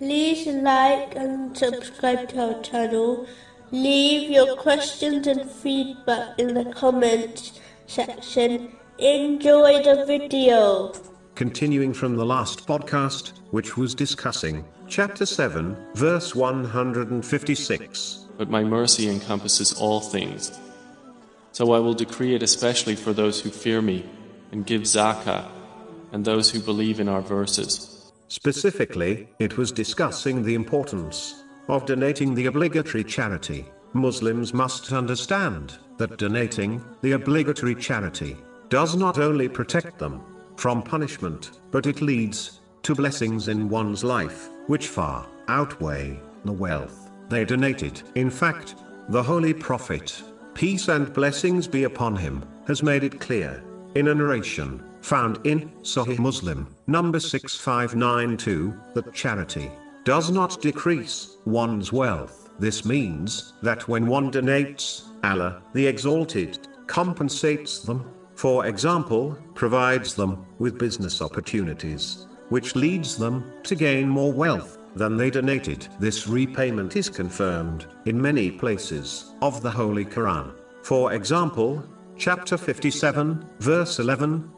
like and subscribe to our channel. Leave your questions and feedback in the comments section. Enjoy the video. Continuing from the last podcast, which was discussing chapter 7, verse 156. but my mercy encompasses all things. So I will decree it especially for those who fear me and give zakah, and those who believe in our verses. Specifically, it was discussing the importance of donating the obligatory charity. Muslims must understand that donating the obligatory charity does not only protect them from punishment, but it leads to blessings in one's life, which far outweigh the wealth they donated. In fact, the Holy Prophet, peace and blessings be upon him, has made it clear, in a narration, found in Sahih Muslim, number 6592, that charity does not decrease one's wealth. This means that when one donates, Allah, the Exalted, compensates them. For example, provides them with business opportunities, which leads them to gain more wealth than they donated. This repayment is confirmed in many places of the Holy Quran. For example, chapter 57, verse 11,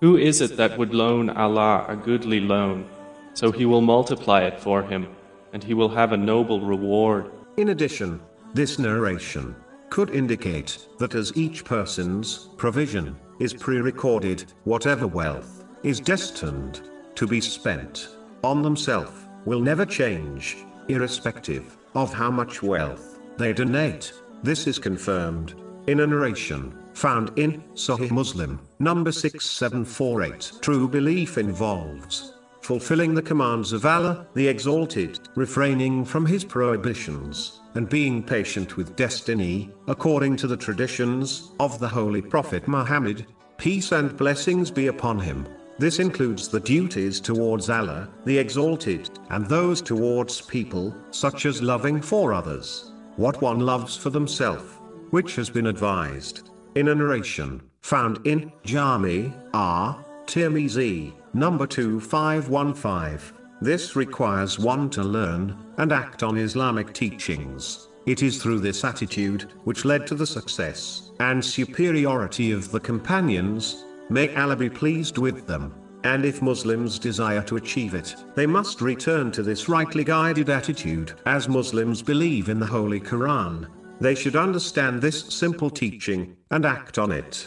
Who is it that would loan Allah a goodly loan, so He will multiply it for him, and he will have a noble reward? In addition, this narration could indicate that as each person's provision is pre recorded, whatever wealth is destined to be spent on themselves will never change, irrespective of how much wealth they donate. This is confirmed in a narration found in Sahih Muslim, number 6748. True belief involves fulfilling the commands of Allah, the Exalted, refraining from His prohibitions, and being patient with destiny, according to the traditions of the Holy Prophet Muhammad, peace and blessings be upon him. This includes the duties towards Allah, the Exalted, and those towards people, such as loving for others, what one loves for themselves, which has been advised in a narration found in Jami R. Tirmizi, number 2515. This requires one to learn and act on Islamic teachings. It is through this attitude which led to the success and superiority of the companions. May Allah be pleased with them. And if Muslims desire to achieve it, they must return to this rightly guided attitude. As Muslims believe in the Holy Quran, they should understand this simple teaching and act on it.